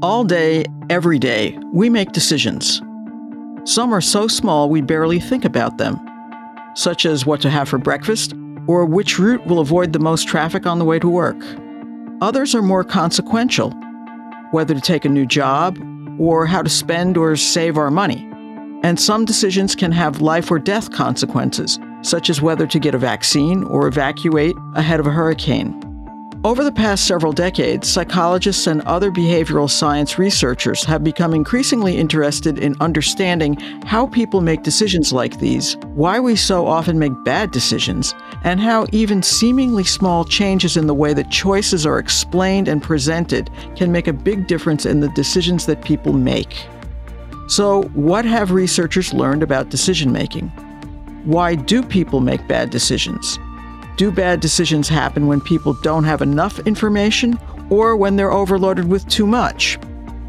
All day, every day, we make decisions. Some are so small we barely think about them, such as what to have for breakfast or which route will avoid the most traffic on the way to work. Others are more consequential, whether to take a new job or how to spend or save our money. And some decisions can have life or death consequences, such as whether to get a vaccine or evacuate ahead of a hurricane. Over the past several decades, psychologists and other behavioral science researchers have become increasingly interested in understanding how people make decisions like these, why we so often make bad decisions, and how even seemingly small changes in the way that choices are explained and presented can make a big difference in the decisions that people make. So, what have researchers learned about decision making? Why do people make bad decisions? Do bad decisions happen when people don't have enough information or when they're overloaded with too much?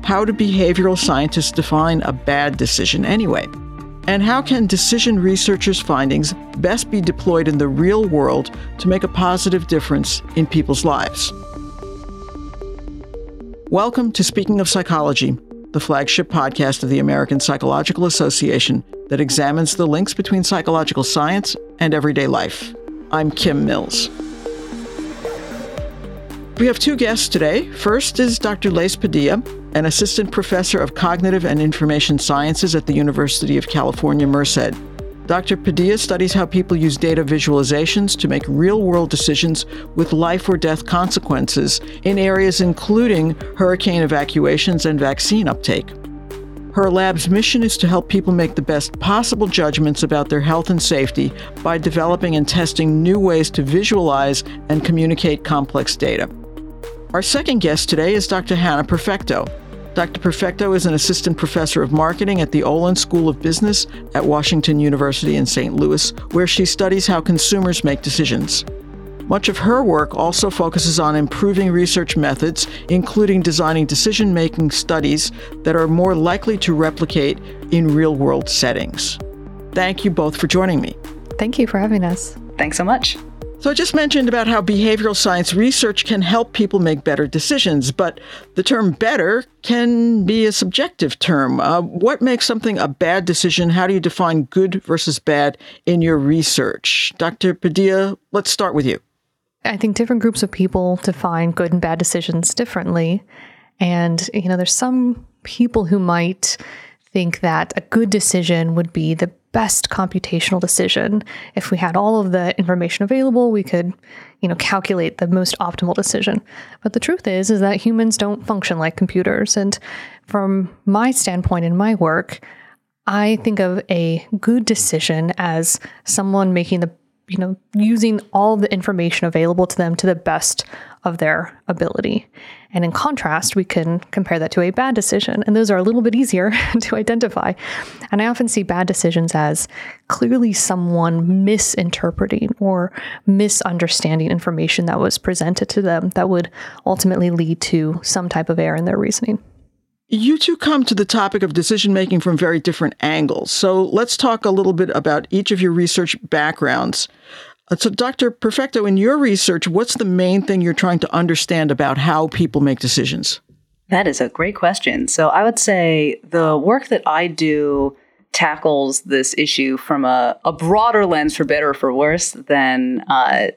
How do behavioral scientists define a bad decision anyway? And how can decision researchers' findings best be deployed in the real world to make a positive difference in people's lives? Welcome to Speaking of Psychology, the flagship podcast of the American Psychological Association that examines the links between psychological science and everyday life. I'm Kim Mills. We have two guests today. First is Dr. Lace Padilla, an assistant professor of cognitive and information sciences at the University of California, Merced. Dr. Padilla studies how people use data visualizations to make real world decisions with life or death consequences in areas including hurricane evacuations and vaccine uptake. Her lab's mission is to help people make the best possible judgments about their health and safety by developing and testing new ways to visualize and communicate complex data. Our second guest today is Dr. Hannah Perfecto. Dr. Perfecto is an assistant professor of marketing at the Olin School of Business at Washington University in St. Louis, where she studies how consumers make decisions. Much of her work also focuses on improving research methods, including designing decision making studies that are more likely to replicate in real world settings. Thank you both for joining me. Thank you for having us. Thanks so much. So, I just mentioned about how behavioral science research can help people make better decisions, but the term better can be a subjective term. Uh, what makes something a bad decision? How do you define good versus bad in your research? Dr. Padilla, let's start with you. I think different groups of people define good and bad decisions differently. And, you know, there's some people who might think that a good decision would be the best computational decision. If we had all of the information available, we could, you know, calculate the most optimal decision. But the truth is is that humans don't function like computers. And from my standpoint in my work, I think of a good decision as someone making the you know, using all the information available to them to the best of their ability. And in contrast, we can compare that to a bad decision, and those are a little bit easier to identify. And I often see bad decisions as clearly someone misinterpreting or misunderstanding information that was presented to them that would ultimately lead to some type of error in their reasoning. You two come to the topic of decision making from very different angles. So let's talk a little bit about each of your research backgrounds. Uh, so, Dr. Perfecto, in your research, what's the main thing you're trying to understand about how people make decisions? That is a great question. So, I would say the work that I do tackles this issue from a, a broader lens, for better or for worse, than uh,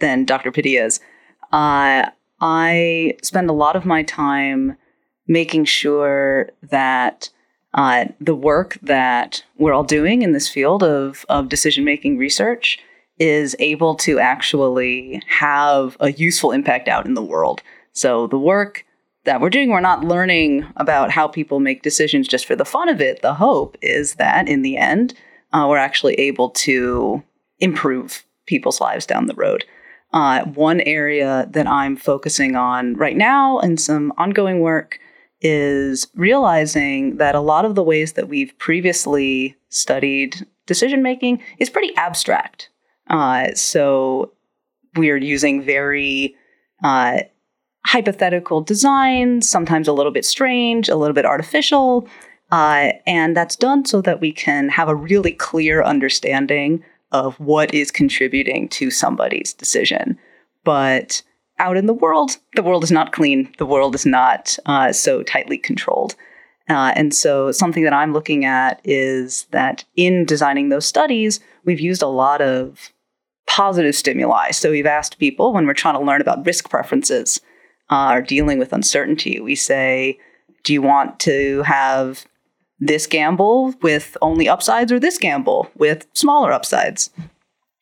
than Dr. Padilla's. Uh, I spend a lot of my time making sure that uh, the work that we're all doing in this field of, of decision making research is able to actually have a useful impact out in the world. So the work that we're doing, we're not learning about how people make decisions just for the fun of it. The hope is that in the end, uh, we're actually able to improve people's lives down the road. Uh, one area that I'm focusing on right now and some ongoing work is realizing that a lot of the ways that we've previously studied decision making is pretty abstract. Uh, so we are using very uh, hypothetical designs, sometimes a little bit strange, a little bit artificial. Uh, and that's done so that we can have a really clear understanding of what is contributing to somebody's decision. But out in the world, the world is not clean. The world is not uh, so tightly controlled. Uh, and so, something that I'm looking at is that in designing those studies, we've used a lot of positive stimuli. So, we've asked people when we're trying to learn about risk preferences uh, or dealing with uncertainty, we say, Do you want to have this gamble with only upsides or this gamble with smaller upsides?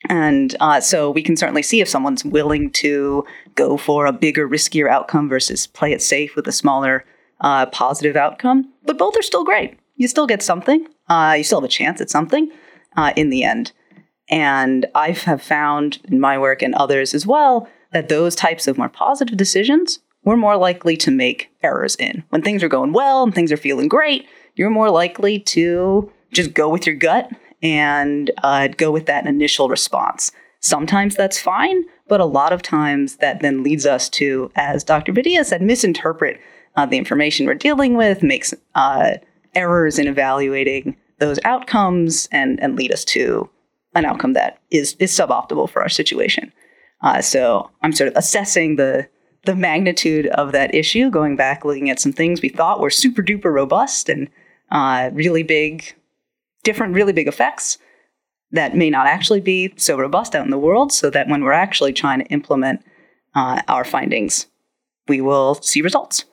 And uh, so we can certainly see if someone's willing to go for a bigger, riskier outcome versus play it safe with a smaller uh, positive outcome. But both are still great. You still get something. Uh, you still have a chance at something uh, in the end. And I have found in my work and others as well that those types of more positive decisions we're more likely to make errors in. When things are going well and things are feeling great, you're more likely to just go with your gut and uh, go with that initial response. Sometimes that's fine, but a lot of times that then leads us to, as Dr. Padilla said, misinterpret uh, the information we're dealing with, makes uh, errors in evaluating those outcomes, and, and lead us to an outcome that is, is suboptimal for our situation. Uh, so I'm sort of assessing the the magnitude of that issue, going back looking at some things we thought were super duper robust and uh, really big different, really big effects that may not actually be so robust out in the world, so that when we're actually trying to implement uh, our findings, we will see results.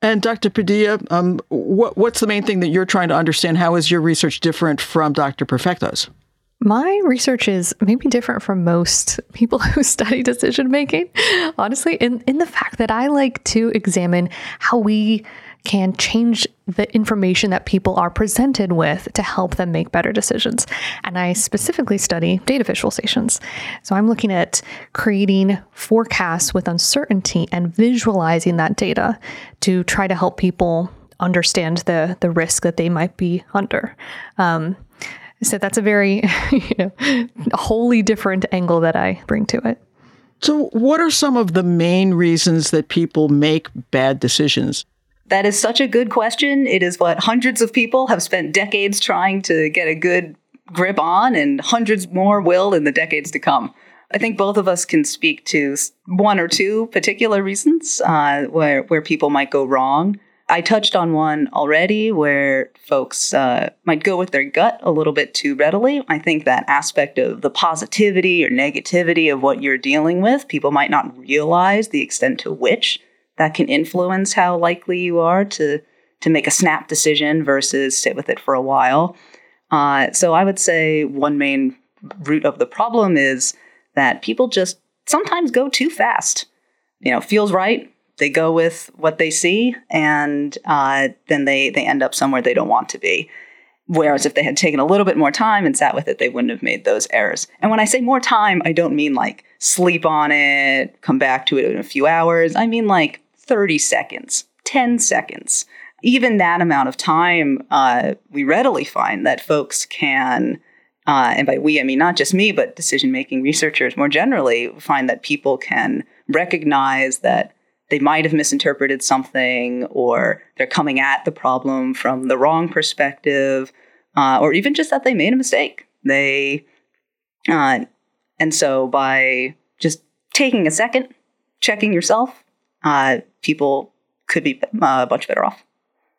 And Dr. Padilla, um, what, what's the main thing that you're trying to understand? How is your research different from Dr. Perfecto's? My research is maybe different from most people who study decision making, honestly, in, in the fact that I like to examine how we can change the information that people are presented with to help them make better decisions. And I specifically study data visualizations. So I'm looking at creating forecasts with uncertainty and visualizing that data to try to help people understand the the risk that they might be under. Um, so that's a very you know, wholly different angle that I bring to it. So, what are some of the main reasons that people make bad decisions? That is such a good question. It is what hundreds of people have spent decades trying to get a good grip on, and hundreds more will in the decades to come. I think both of us can speak to one or two particular reasons uh, where where people might go wrong. I touched on one already where folks uh, might go with their gut a little bit too readily. I think that aspect of the positivity or negativity of what you're dealing with, people might not realize the extent to which that can influence how likely you are to to make a snap decision versus sit with it for a while. Uh, so I would say one main root of the problem is that people just sometimes go too fast. You know, feels right. They go with what they see, and uh, then they they end up somewhere they don't want to be. Whereas if they had taken a little bit more time and sat with it, they wouldn't have made those errors. And when I say more time, I don't mean like sleep on it, come back to it in a few hours. I mean like 30 seconds, 10 seconds. Even that amount of time, uh, we readily find that folks can, uh, and by we, I mean not just me, but decision making researchers more generally, find that people can recognize that they might have misinterpreted something or they're coming at the problem from the wrong perspective, uh, or even just that they made a mistake. They, uh, and so by just taking a second, checking yourself, uh, people could be uh, much better off.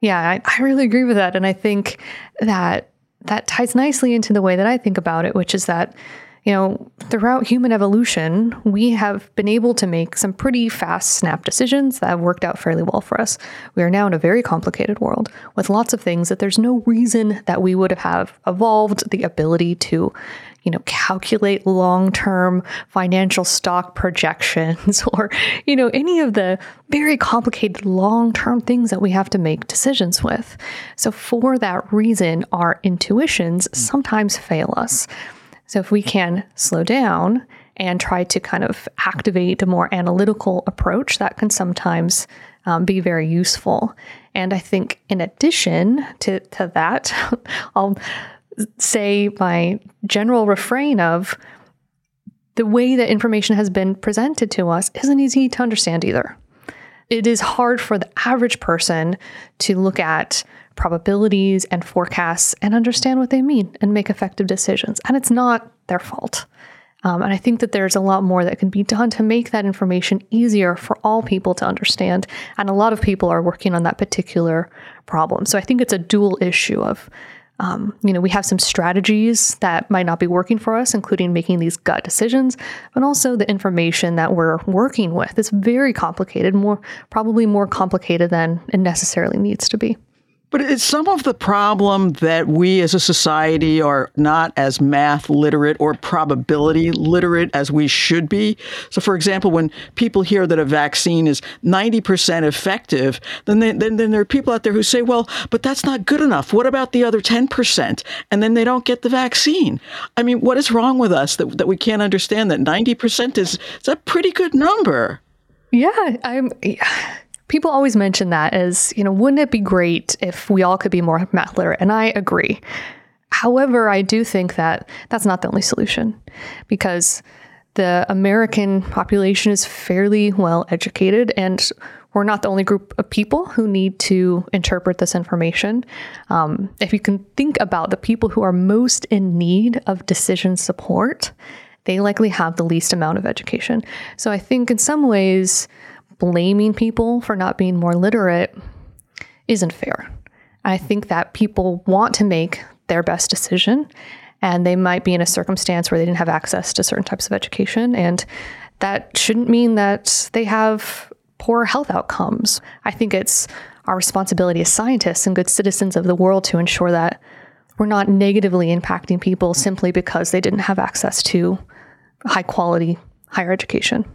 Yeah, I, I really agree with that. And I think that that ties nicely into the way that I think about it, which is that you know, throughout human evolution, we have been able to make some pretty fast snap decisions that have worked out fairly well for us. We are now in a very complicated world with lots of things that there's no reason that we would have evolved the ability to, you know, calculate long-term financial stock projections or, you know, any of the very complicated long-term things that we have to make decisions with. So for that reason, our intuitions sometimes fail us. So if we can slow down and try to kind of activate a more analytical approach, that can sometimes um, be very useful. And I think in addition to, to that, I'll say my general refrain of the way that information has been presented to us isn't easy to understand either. It is hard for the average person to look at probabilities and forecasts and understand what they mean and make effective decisions. And it's not their fault. Um, and I think that there's a lot more that can be done to make that information easier for all people to understand. And a lot of people are working on that particular problem. So I think it's a dual issue of, um, you know, we have some strategies that might not be working for us, including making these gut decisions, but also the information that we're working with is very complicated, more probably more complicated than it necessarily needs to be. But it's some of the problem that we as a society are not as math literate or probability literate as we should be. So, for example, when people hear that a vaccine is 90% effective, then, they, then, then there are people out there who say, well, but that's not good enough. What about the other 10%? And then they don't get the vaccine. I mean, what is wrong with us that, that we can't understand that 90% is, is a pretty good number? Yeah, I'm. Yeah people always mention that as, you know, wouldn't it be great if we all could be more math literate? And I agree. However, I do think that that's not the only solution because the American population is fairly well educated and we're not the only group of people who need to interpret this information. Um, if you can think about the people who are most in need of decision support, they likely have the least amount of education. So I think in some ways, blaming people for not being more literate isn't fair. I think that people want to make their best decision and they might be in a circumstance where they didn't have access to certain types of education and that shouldn't mean that they have poor health outcomes. I think it's our responsibility as scientists and good citizens of the world to ensure that we're not negatively impacting people simply because they didn't have access to high quality higher education.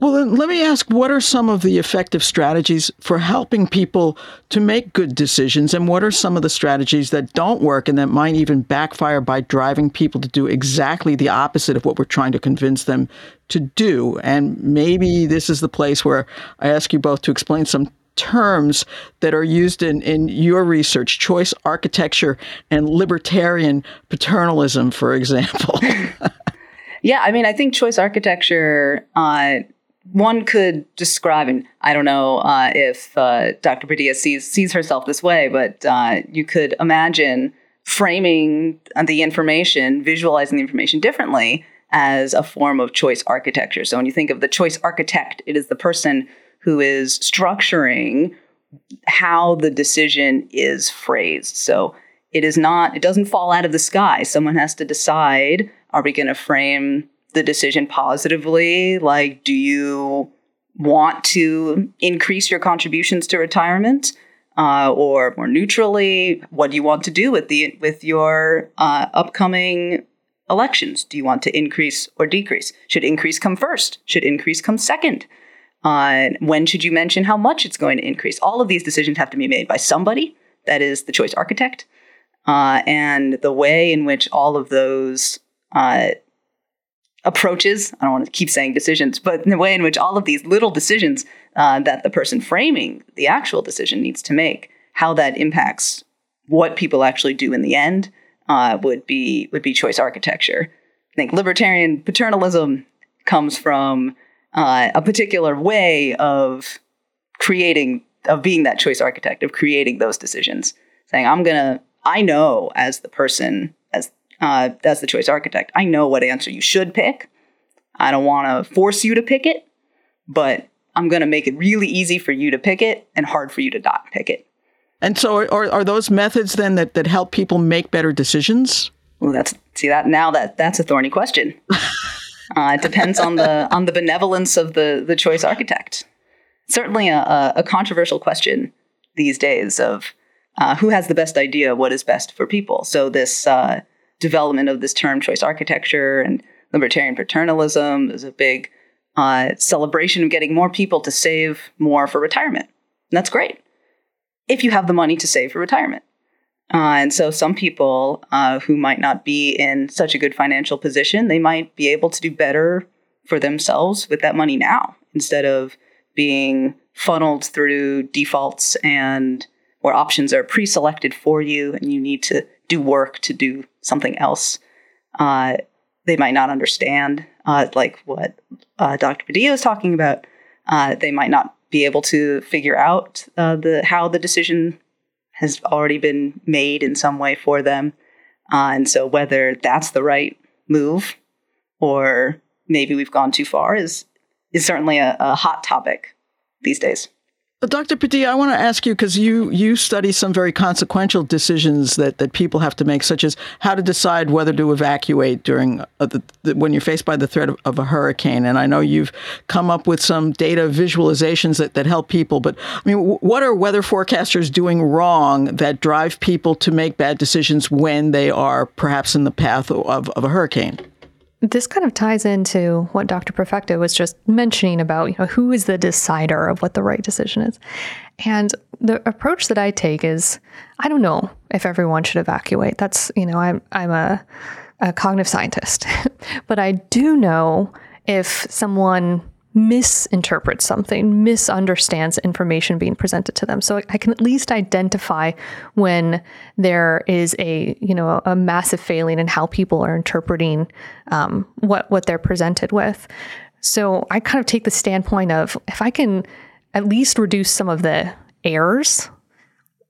Well, then let me ask what are some of the effective strategies for helping people to make good decisions? And what are some of the strategies that don't work and that might even backfire by driving people to do exactly the opposite of what we're trying to convince them to do? And maybe this is the place where I ask you both to explain some terms that are used in, in your research choice architecture and libertarian paternalism, for example. yeah, I mean, I think choice architecture. Uh, one could describe, and I don't know uh, if uh, Dr. Padilla sees sees herself this way, but uh, you could imagine framing the information, visualizing the information differently as a form of choice architecture. So when you think of the choice architect, it is the person who is structuring how the decision is phrased. So it is not, it doesn't fall out of the sky. Someone has to decide: Are we going to frame the decision positively? Like, do you want to increase your contributions to retirement? Uh, or more neutrally, what do you want to do with the with your uh, upcoming elections? Do you want to increase or decrease? Should increase come first? Should increase come second? Uh, when should you mention how much it's going to increase? All of these decisions have to be made by somebody. That is the choice architect, uh, and the way in which all of those uh, approaches. I don't want to keep saying decisions, but the way in which all of these little decisions uh, that the person framing the actual decision needs to make, how that impacts what people actually do in the end, uh, would be would be choice architecture. I think libertarian paternalism comes from uh, a particular way of creating of being that choice architect of creating those decisions saying i'm gonna i know as the person uh, as the choice architect. I know what answer you should pick. I don't want to force you to pick it, but I'm going to make it really easy for you to pick it and hard for you to not pick it. And so, are, are those methods then that, that help people make better decisions? Well, that's see that now that that's a thorny question. uh, it depends on the on the benevolence of the the choice architect. Certainly, a, a controversial question these days of uh, who has the best idea of what is best for people. So this uh, development of this term choice architecture and libertarian paternalism. There's a big uh, celebration of getting more people to save more for retirement. And that's great if you have the money to save for retirement. Uh, and so some people uh, who might not be in such a good financial position, they might be able to do better for themselves with that money now instead of being funneled through defaults and where options are pre-selected for you and you need to do work to do something else. Uh, they might not understand, uh, like what uh, Dr. Padilla is talking about. Uh, they might not be able to figure out uh, the how the decision has already been made in some way for them, uh, and so whether that's the right move or maybe we've gone too far is is certainly a, a hot topic these days. Dr. Padilla, I want to ask you because you you study some very consequential decisions that, that people have to make, such as how to decide whether to evacuate during uh, the, the, when you're faced by the threat of, of, a hurricane. And I know you've come up with some data visualizations that, that help people. But I mean, w- what are weather forecasters doing wrong that drive people to make bad decisions when they are perhaps in the path of, of a hurricane? This kind of ties into what Dr. Perfecto was just mentioning about, you know, who is the decider of what the right decision is. And the approach that I take is I don't know if everyone should evacuate. That's, you know, I'm I'm a, a cognitive scientist. but I do know if someone misinterprets something, misunderstands information being presented to them. So I can at least identify when there is a you know a massive failing in how people are interpreting um, what what they're presented with. So I kind of take the standpoint of if I can at least reduce some of the errors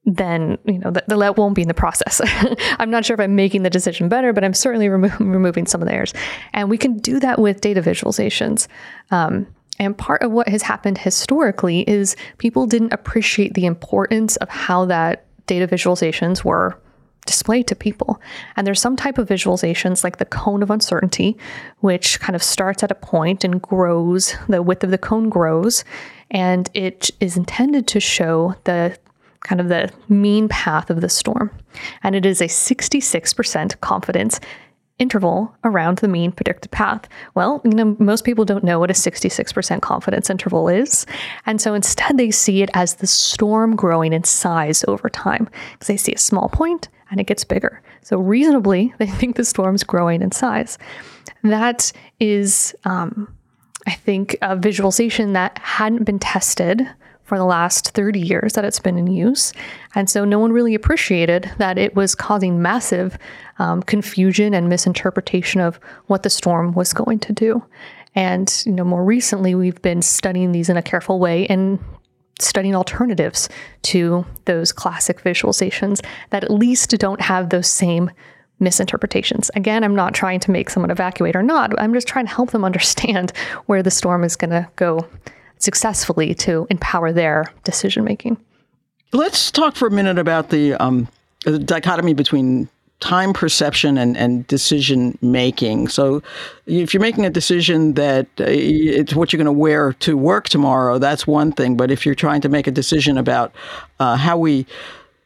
then you know the, the won't be in the process. I'm not sure if I'm making the decision better, but I'm certainly remo- removing some of the errors. And we can do that with data visualizations. Um, and part of what has happened historically is people didn't appreciate the importance of how that data visualizations were displayed to people. And there's some type of visualizations like the cone of uncertainty, which kind of starts at a point and grows, the width of the cone grows, and it is intended to show the kind of the mean path of the storm. And it is a 66% confidence interval around the mean predicted path. Well, you know, most people don't know what a 66% confidence interval is. And so instead they see it as the storm growing in size over time because they see a small point and it gets bigger. So reasonably, they think the storm's growing in size. That is, um, I think, a visualization that hadn't been tested for the last 30 years that it's been in use. And so no one really appreciated that it was causing massive um, confusion and misinterpretation of what the storm was going to do. And you know, more recently, we've been studying these in a careful way and studying alternatives to those classic visualizations that at least don't have those same misinterpretations. Again, I'm not trying to make someone evacuate or not. I'm just trying to help them understand where the storm is going to go successfully to empower their decision making. Let's talk for a minute about the, um, the dichotomy between time perception and, and decision making. So, if you're making a decision that uh, it's what you're going to wear to work tomorrow, that's one thing. But if you're trying to make a decision about uh, how we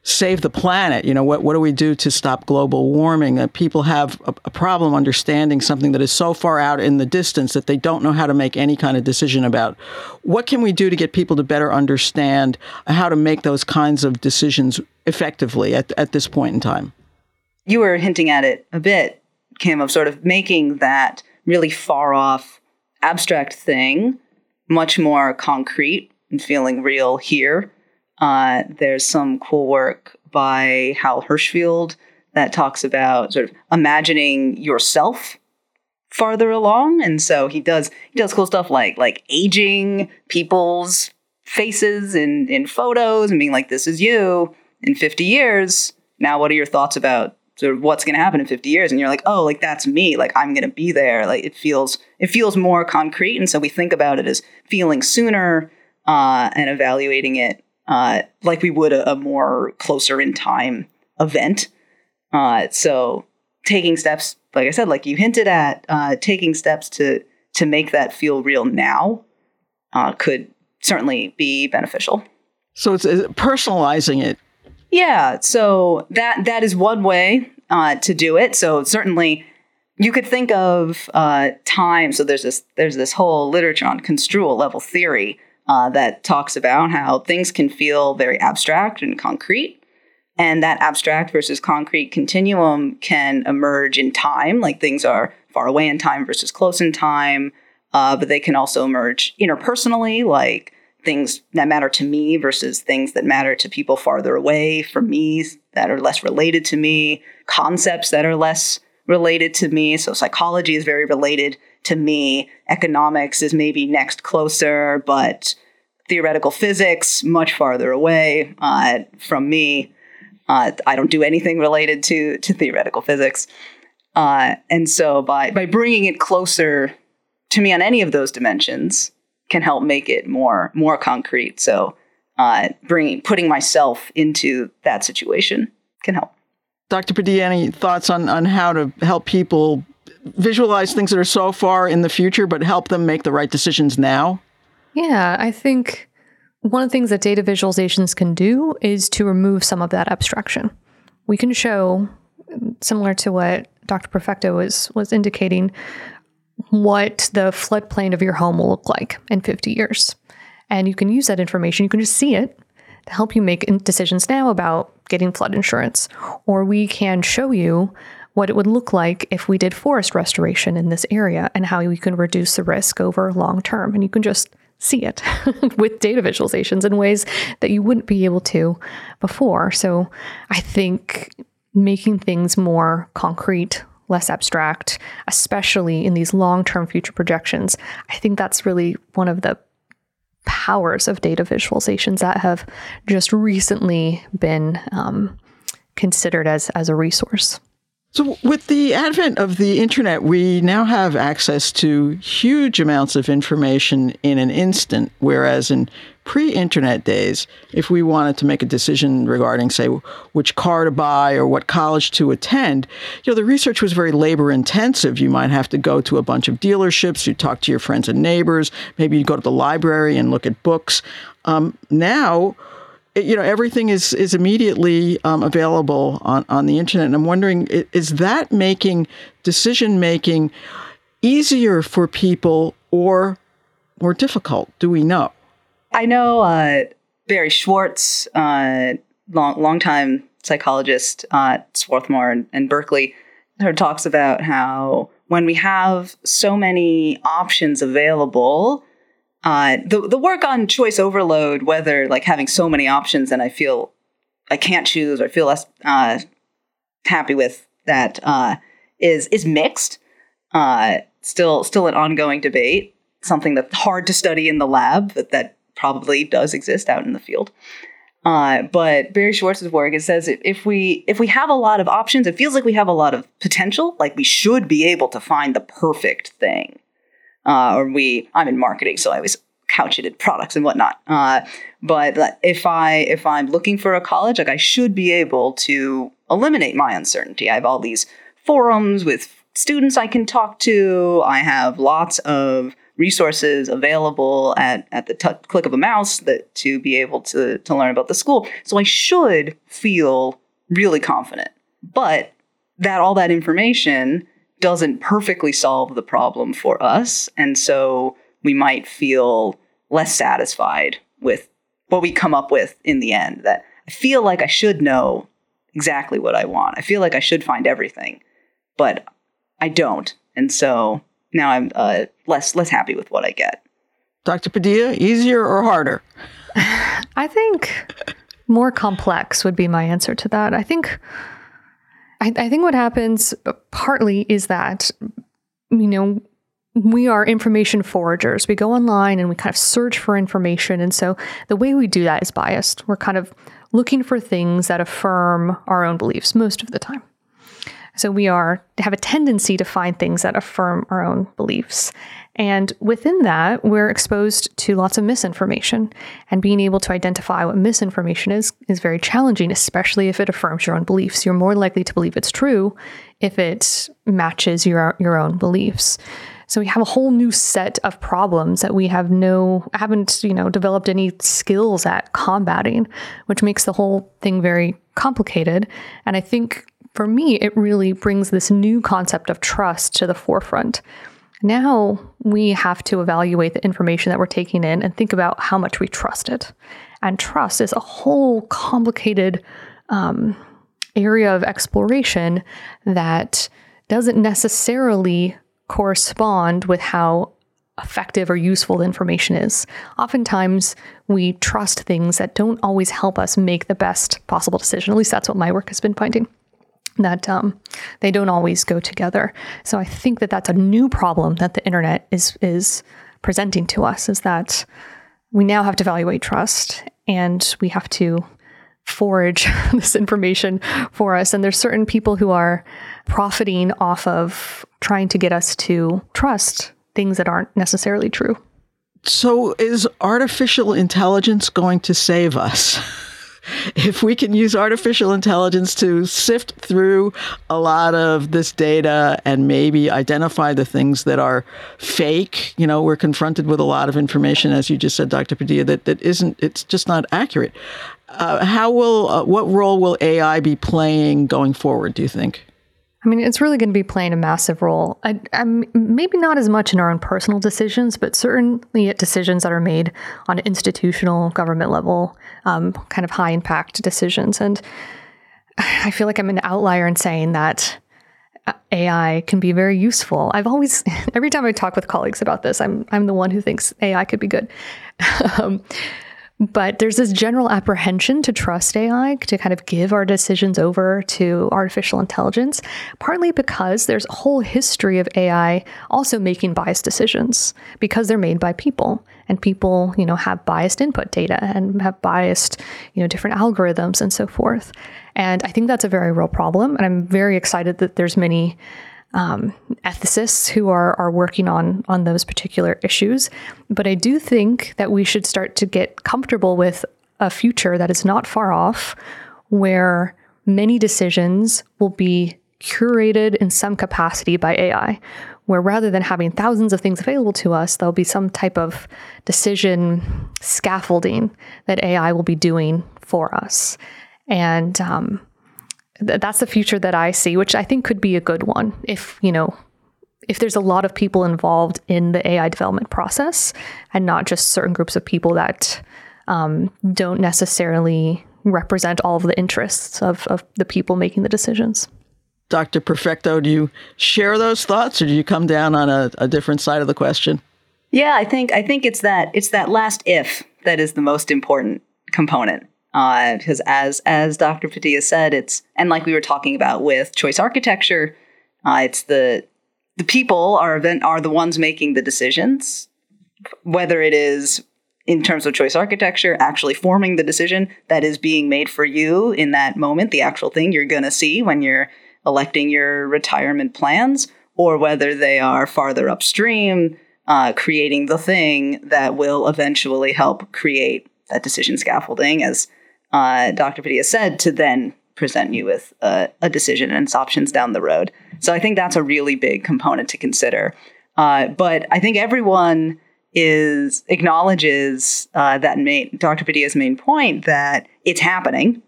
save the planet. You know, what, what do we do to stop global warming? Uh, people have a, a, problem understanding something that is so far out in the distance that they don't know how to make any kind of decision about. What can we do to get people to better understand how to make those kinds of decisions effectively at, at this point in time? You were hinting at it a bit, Kim, of sort of making that really far off abstract thing much more concrete and feeling real here uh, there's some cool work by Hal Hershfield that talks about sort of imagining yourself farther along, and so he does he does cool stuff like like aging people's faces in in photos and being like, "This is you in 50 years." Now, what are your thoughts about sort of what's going to happen in 50 years? And you're like, "Oh, like that's me. Like I'm going to be there." Like it feels it feels more concrete, and so we think about it as feeling sooner uh, and evaluating it uh, like we would a, a, more closer in time event. Uh, so taking steps, like I said, like you hinted at, uh, taking steps to to make that feel real now uh, could certainly be beneficial. So it's, it's, personalizing it. Yeah. So that that is one way uh, to do it. So certainly you could think of uh, time. So there's this there's this whole literature on construal level theory uh, that talks about how things can feel very abstract and concrete. And that abstract versus concrete continuum can emerge in time, like things are far away in time versus close in time. Uh, but they can also emerge interpersonally, like things that matter to me versus things that matter to people farther away from me that are less related to me, concepts that are less related to me. So psychology is very related to me. Economics is maybe next closer, but theoretical physics much farther away uh, from me. Uh, I don't do anything related to to theoretical physics. Uh, and so by by bringing it closer to me on any of those dimensions can help make it more more concrete. So uh, bringing putting myself into that situation can help. Dr. Padilla, any thoughts on, on how to help people visualize things that are so far in the future, but help them make the right decisions now? Yeah, I think one of the things that data visualizations can do is to remove some of that abstraction. We can show, similar to what Dr. Perfecto was was indicating, what the floodplain of your home will look like in 50 years. And you can use that information, you can just see it to help you make decisions now about getting flood insurance. Or we can show you what it would look like if we did forest restoration in this area and how we can reduce the risk over long term. And you can just see it with data visualizations in ways that you wouldn't be able to before. So I think making things more concrete, less abstract, especially in these long term future projections, I think that's really one of the powers of data visualizations that have just recently been um, considered as, as a resource. So, with the advent of the internet, we now have access to huge amounts of information in an instant, whereas in pre internet days, if we wanted to make a decision regarding, say, which car to buy or what college to attend, you know, the research was very labor intensive. You might have to go to a bunch of dealerships, you talk to your friends and neighbors, maybe you go to the library and look at books. Um, now, you know everything is is immediately um, available on, on the internet. And i'm wondering is that making decision making easier for people or more difficult? Do we know? I know uh, barry schwartz uh, long time psychologist at swarthmore and, and berkeley talks about how when we have so many options available uh, the the work on choice overload, whether like having so many options and I feel I can't choose or feel less uh, happy with that, uh, is is mixed. Uh, still still an ongoing debate. Something that's hard to study in the lab, but that probably does exist out in the field. Uh, but Barry Schwartz's work it says if we if we have a lot of options, it feels like we have a lot of potential. Like we should be able to find the perfect thing uh, or we I'm in marketing, so I always couch it in products and whatnot. Uh, but if I if I'm looking for a college, like I should be able to eliminate my uncertainty. I have all these forums with students I can talk to. I have lots of resources available at, at the t- click of a mouse that to be able to, to learn about the school. So I should feel really confident. But that all that information doesn't perfectly solve the problem for us. And so we might feel less satisfied with what we come up with in the end. That I feel like I should know exactly what I want. I feel like I should find everything, but I don't. And so now I'm uh, less less happy with what I get. Dr. Padilla, easier or harder? I think more complex would be my answer to that. I think I, I think what happens partly is that, you know, we are information foragers. We go online and we kind of search for information. And so the way we do that is biased. We're kind of looking for things that affirm our own beliefs most of the time. So we are have a tendency to find things that affirm our own beliefs. And within that, we're exposed to lots of misinformation. And being able to identify what misinformation is is very challenging, especially if it affirms your own beliefs. You're more likely to believe it's true if it matches your your own beliefs. So we have a whole new set of problems that we have no haven't, you know, developed any skills at combating, which makes the whole thing very complicated. And I think for me, it really brings this new concept of trust to the forefront. Now we have to evaluate the information that we're taking in and think about how much we trust it. And trust is a whole complicated um, area of exploration that doesn't necessarily correspond with how effective or useful the information is. Oftentimes, we trust things that don't always help us make the best possible decision. At least that's what my work has been finding that um, they don't always go together. So I think that that's a new problem that the internet is is presenting to us is that we now have to evaluate trust and we have to forage this information for us. And there's certain people who are profiting off of trying to get us to trust things that aren't necessarily true. So, is artificial intelligence going to save us? if we can use artificial intelligence to sift through a lot of this data and maybe identify the things that are fake, you know, we're confronted with a lot of information, as you just said, Dr. Padilla, that, that isn't, it's just not accurate. Uh, how will, uh, what role will AI be playing going forward, do you think? I mean, it's really going to be playing a massive role. I'm maybe not as much in our own personal decisions, but certainly at decisions that are made on institutional government level, um, kind of high impact decisions. And I feel like I'm an outlier in saying that uh, AI can be very useful. I've always, every time I talk with colleagues about this, I'm I'm the one who thinks AI could be good. um, but there's this general apprehension to trust AI, to kind of give our decisions over to artificial intelligence, partly because there's a whole history of AI also making biased decisions because they're made by people. And people, you know, have biased input data and have biased, you know, different algorithms and so forth. And I think that's a very real problem. And I'm very excited that there's many um, ethicists who are are working on on those particular issues. But I do think that we should start to get comfortable with a future that is not far off, where many decisions will be curated in some capacity by AI, where rather than having thousands of things available to us, there'll be some type of decision scaffolding that AI will be doing for us. And um, that's the future that I see, which I think could be a good one if, you know, if there's a lot of people involved in the AI development process and not just certain groups of people that um, don't necessarily represent all of the interests of, of the people making the decisions. Dr. Perfecto, do you share those thoughts or do you come down on a, a different side of the question? Yeah, I think I think it's that it's that last if that is the most important component because uh, as as Dr. Padilla said, it's and like we were talking about with choice architecture, uh, it's the the people are event are the ones making the decisions, whether it is in terms of choice architecture, actually forming the decision that is being made for you in that moment, the actual thing you're going to see when you're electing your retirement plans, or whether they are farther upstream, uh, creating the thing that will eventually help create that decision scaffolding as uh, Dr. Padilla said, to then present you with a, a, decision and its options down the road. So I think that's a really big component to consider. Uh, but I think everyone is acknowledges uh, that main, Dr. Padilla's main point that it's happening.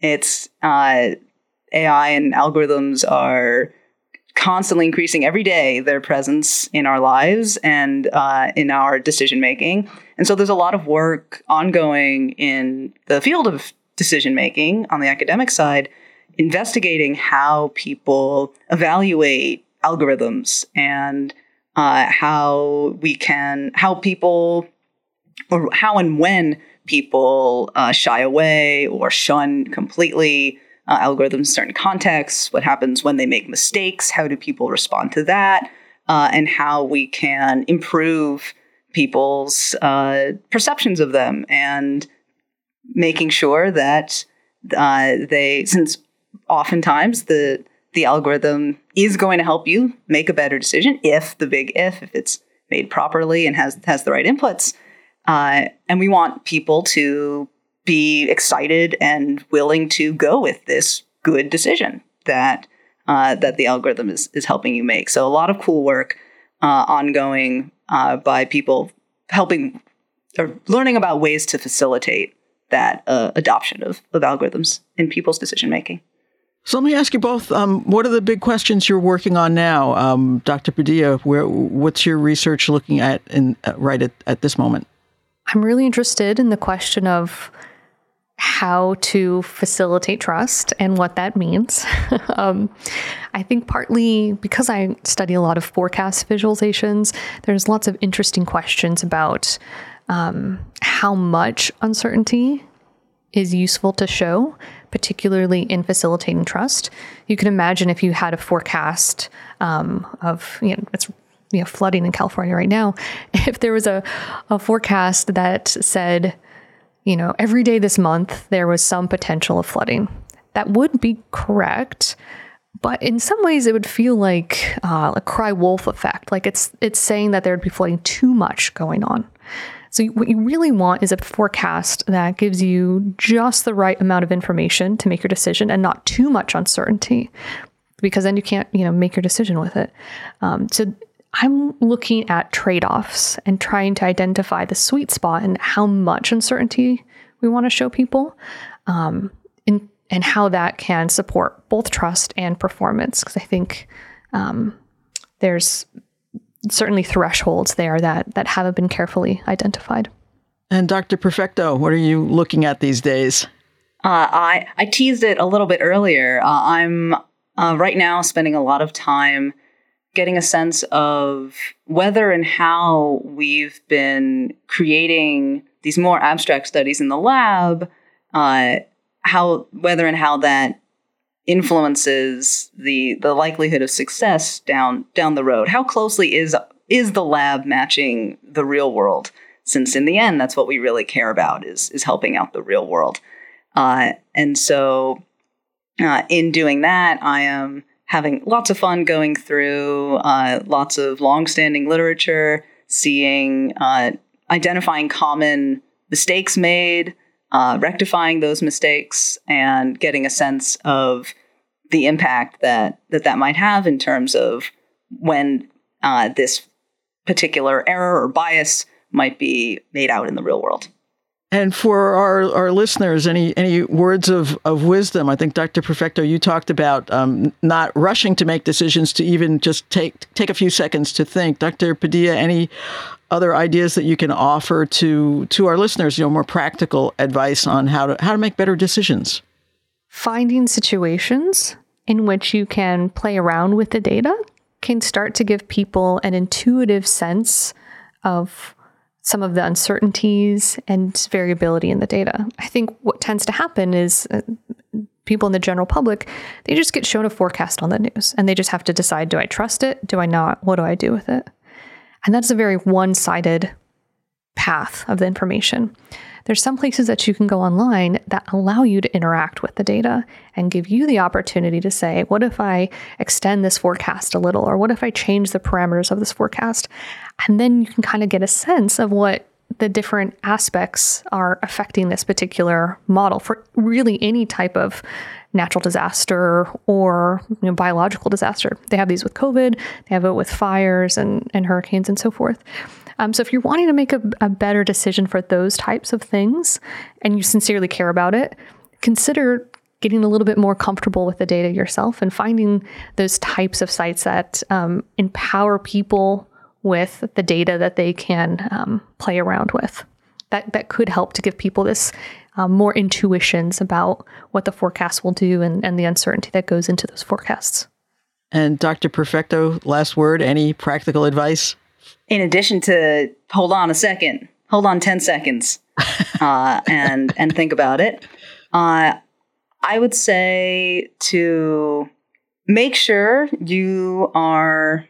It's uh, AI and algorithms are constantly increasing every day their presence in our lives and uh, in our decision making. And so there's a lot of work ongoing in the field of decision making on the academic side, investigating how people evaluate algorithms and uh, how we can, how people, or how and when people uh, shy away or shun completely uh, algorithms in certain contexts, what happens when they make mistakes, how do people respond to that, uh, and how we can improve people's uh, perceptions of them and making sure that uh, they, since oftentimes the the algorithm is going to help you make a better decision if the big if if it's made properly and has has the right inputs uh, and we want people to be excited and willing to go with this good decision that uh, that the algorithm is is helping you make. So a lot of cool work uh, ongoing uh, by people helping or learning about ways to facilitate that uh, adoption of, of algorithms in people's decision making. So let me ask you both: um, What are the big questions you're working on now, um, Dr. Padilla? Where, what's your research looking at in, uh, right at, at this moment? I'm really interested in the question of how to facilitate trust and what that means. um, I think partly because I study a lot of forecast visualizations, there's lots of interesting questions about um, how much uncertainty is useful to show, particularly in facilitating trust. You can imagine if you had a forecast um, of, you know, it's you know, flooding in California right now. If there was a, a forecast that said you know, every day this month there was some potential of flooding. That would be correct, but in some ways it would feel like uh, a cry wolf effect. Like it's it's saying that there would be flooding too much going on. So what you really want is a forecast that gives you just the right amount of information to make your decision and not too much uncertainty, because then you can't you know make your decision with it. Um, so I'm looking at trade offs and trying to identify the sweet spot and how much uncertainty we want to show people, um, in, and how that can support both trust and performance. Because I think um, there's certainly thresholds there that that haven't been carefully identified. And Dr. Perfecto, what are you looking at these days? Uh, I I teased it a little bit earlier. Uh, I'm uh, right now spending a lot of time getting a sense of whether and how we've been creating these more abstract studies in the lab, uh, how whether and how that influences the the likelihood of success down down the road. How closely is is the lab matching the real world? Since in the end, that's what we really care about is is helping out the real world. Uh, and so, uh, in doing that, I am having lots of fun going through uh, lots of long-standing literature, seeing, uh, identifying common mistakes made, uh, rectifying those mistakes, and getting a sense of the impact that that, that might have in terms of when uh, this particular error or bias might be made out in the real world. And for our, our listeners, any any words of, of wisdom? I think Dr. Perfecto, you talked about um, not rushing to make decisions, to even just take take a few seconds to think. Dr. Padilla, any other ideas that you can offer to to our listeners? You know, more practical advice on how to how to make better decisions. Finding situations in which you can play around with the data can start to give people an intuitive sense of some of the uncertainties and variability in the data. I think what tends to happen is uh, people in the general public, they just get shown a forecast on the news and they just have to decide do I trust it? Do I not? What do I do with it? And that's a very one sided path of the information. There's some places that you can go online that allow you to interact with the data and give you the opportunity to say, what if I extend this forecast a little? Or what if I change the parameters of this forecast? And then you can kind of get a sense of what the different aspects are affecting this particular model for really any type of natural disaster or you know, biological disaster. They have these with COVID, they have it with fires and, and hurricanes and so forth. Um, so if you're wanting to make a, a better decision for those types of things and you sincerely care about it, consider getting a little bit more comfortable with the data yourself and finding those types of sites that um, empower people with the data that they can um, play around with. That, that could help to give people this um, more intuitions about what the forecast will do and, and the uncertainty that goes into those forecasts. And Dr. Perfecto, last word, any practical advice? in addition to hold on a second, hold on 10 seconds uh, and, and think about it, uh, I would say to make sure you are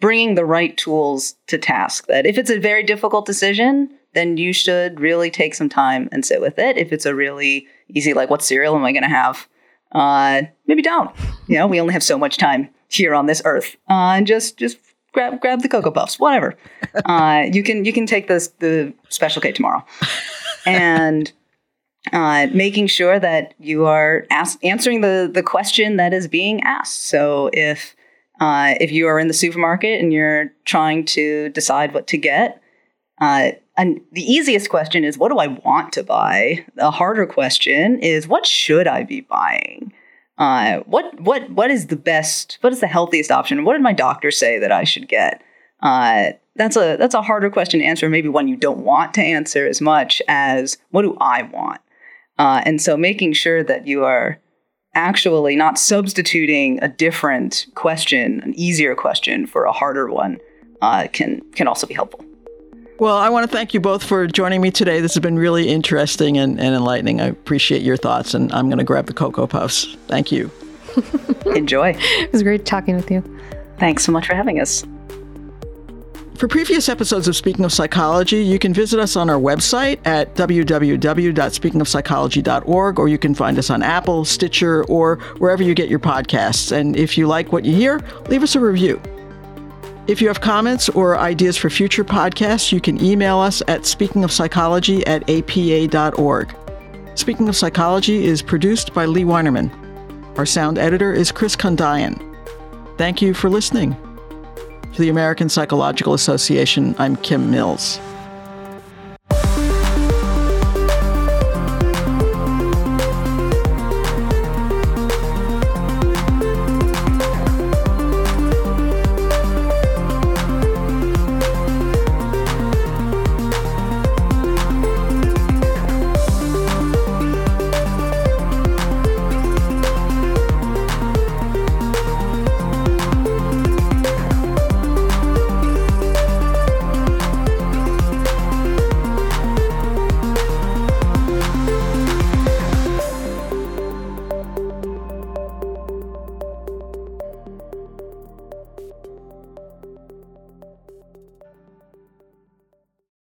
bringing the right tools to task. That if it's a very difficult decision, then you should really take some time and sit with it. If it's a really easy, like what cereal am I going to have? Uh, maybe don't. You know, we only have so much time here on this earth, uh, and just just grab grab the cocoa puffs, whatever. uh, you can you can take this the special K tomorrow, and uh, making sure that you are ask, answering the the question that is being asked. So if uh, if you are in the supermarket and you're trying to decide what to get, uh, and the easiest question is what do I want to buy? The harder question is what should I be buying? Uh, what what what is the best? What is the healthiest option? What did my doctor say that I should get? Uh, that's a that's a harder question to answer. Maybe one you don't want to answer as much as what do I want? Uh, and so making sure that you are actually not substituting a different question, an easier question for a harder one, uh, can can also be helpful. Well, I want to thank you both for joining me today. This has been really interesting and, and enlightening. I appreciate your thoughts, and I'm going to grab the Cocoa Puffs. Thank you. Enjoy. It was great talking with you. Thanks so much for having us. For previous episodes of Speaking of Psychology, you can visit us on our website at www.speakingofpsychology.org, or you can find us on Apple, Stitcher, or wherever you get your podcasts. And if you like what you hear, leave us a review. If you have comments or ideas for future podcasts, you can email us at speakingofpsychology at apa.org. Speaking of Psychology is produced by Lea Winerman. Our sound editor is Chris Condayan. Thank you for listening. For the American Psychological Association, I'm Kim Mills.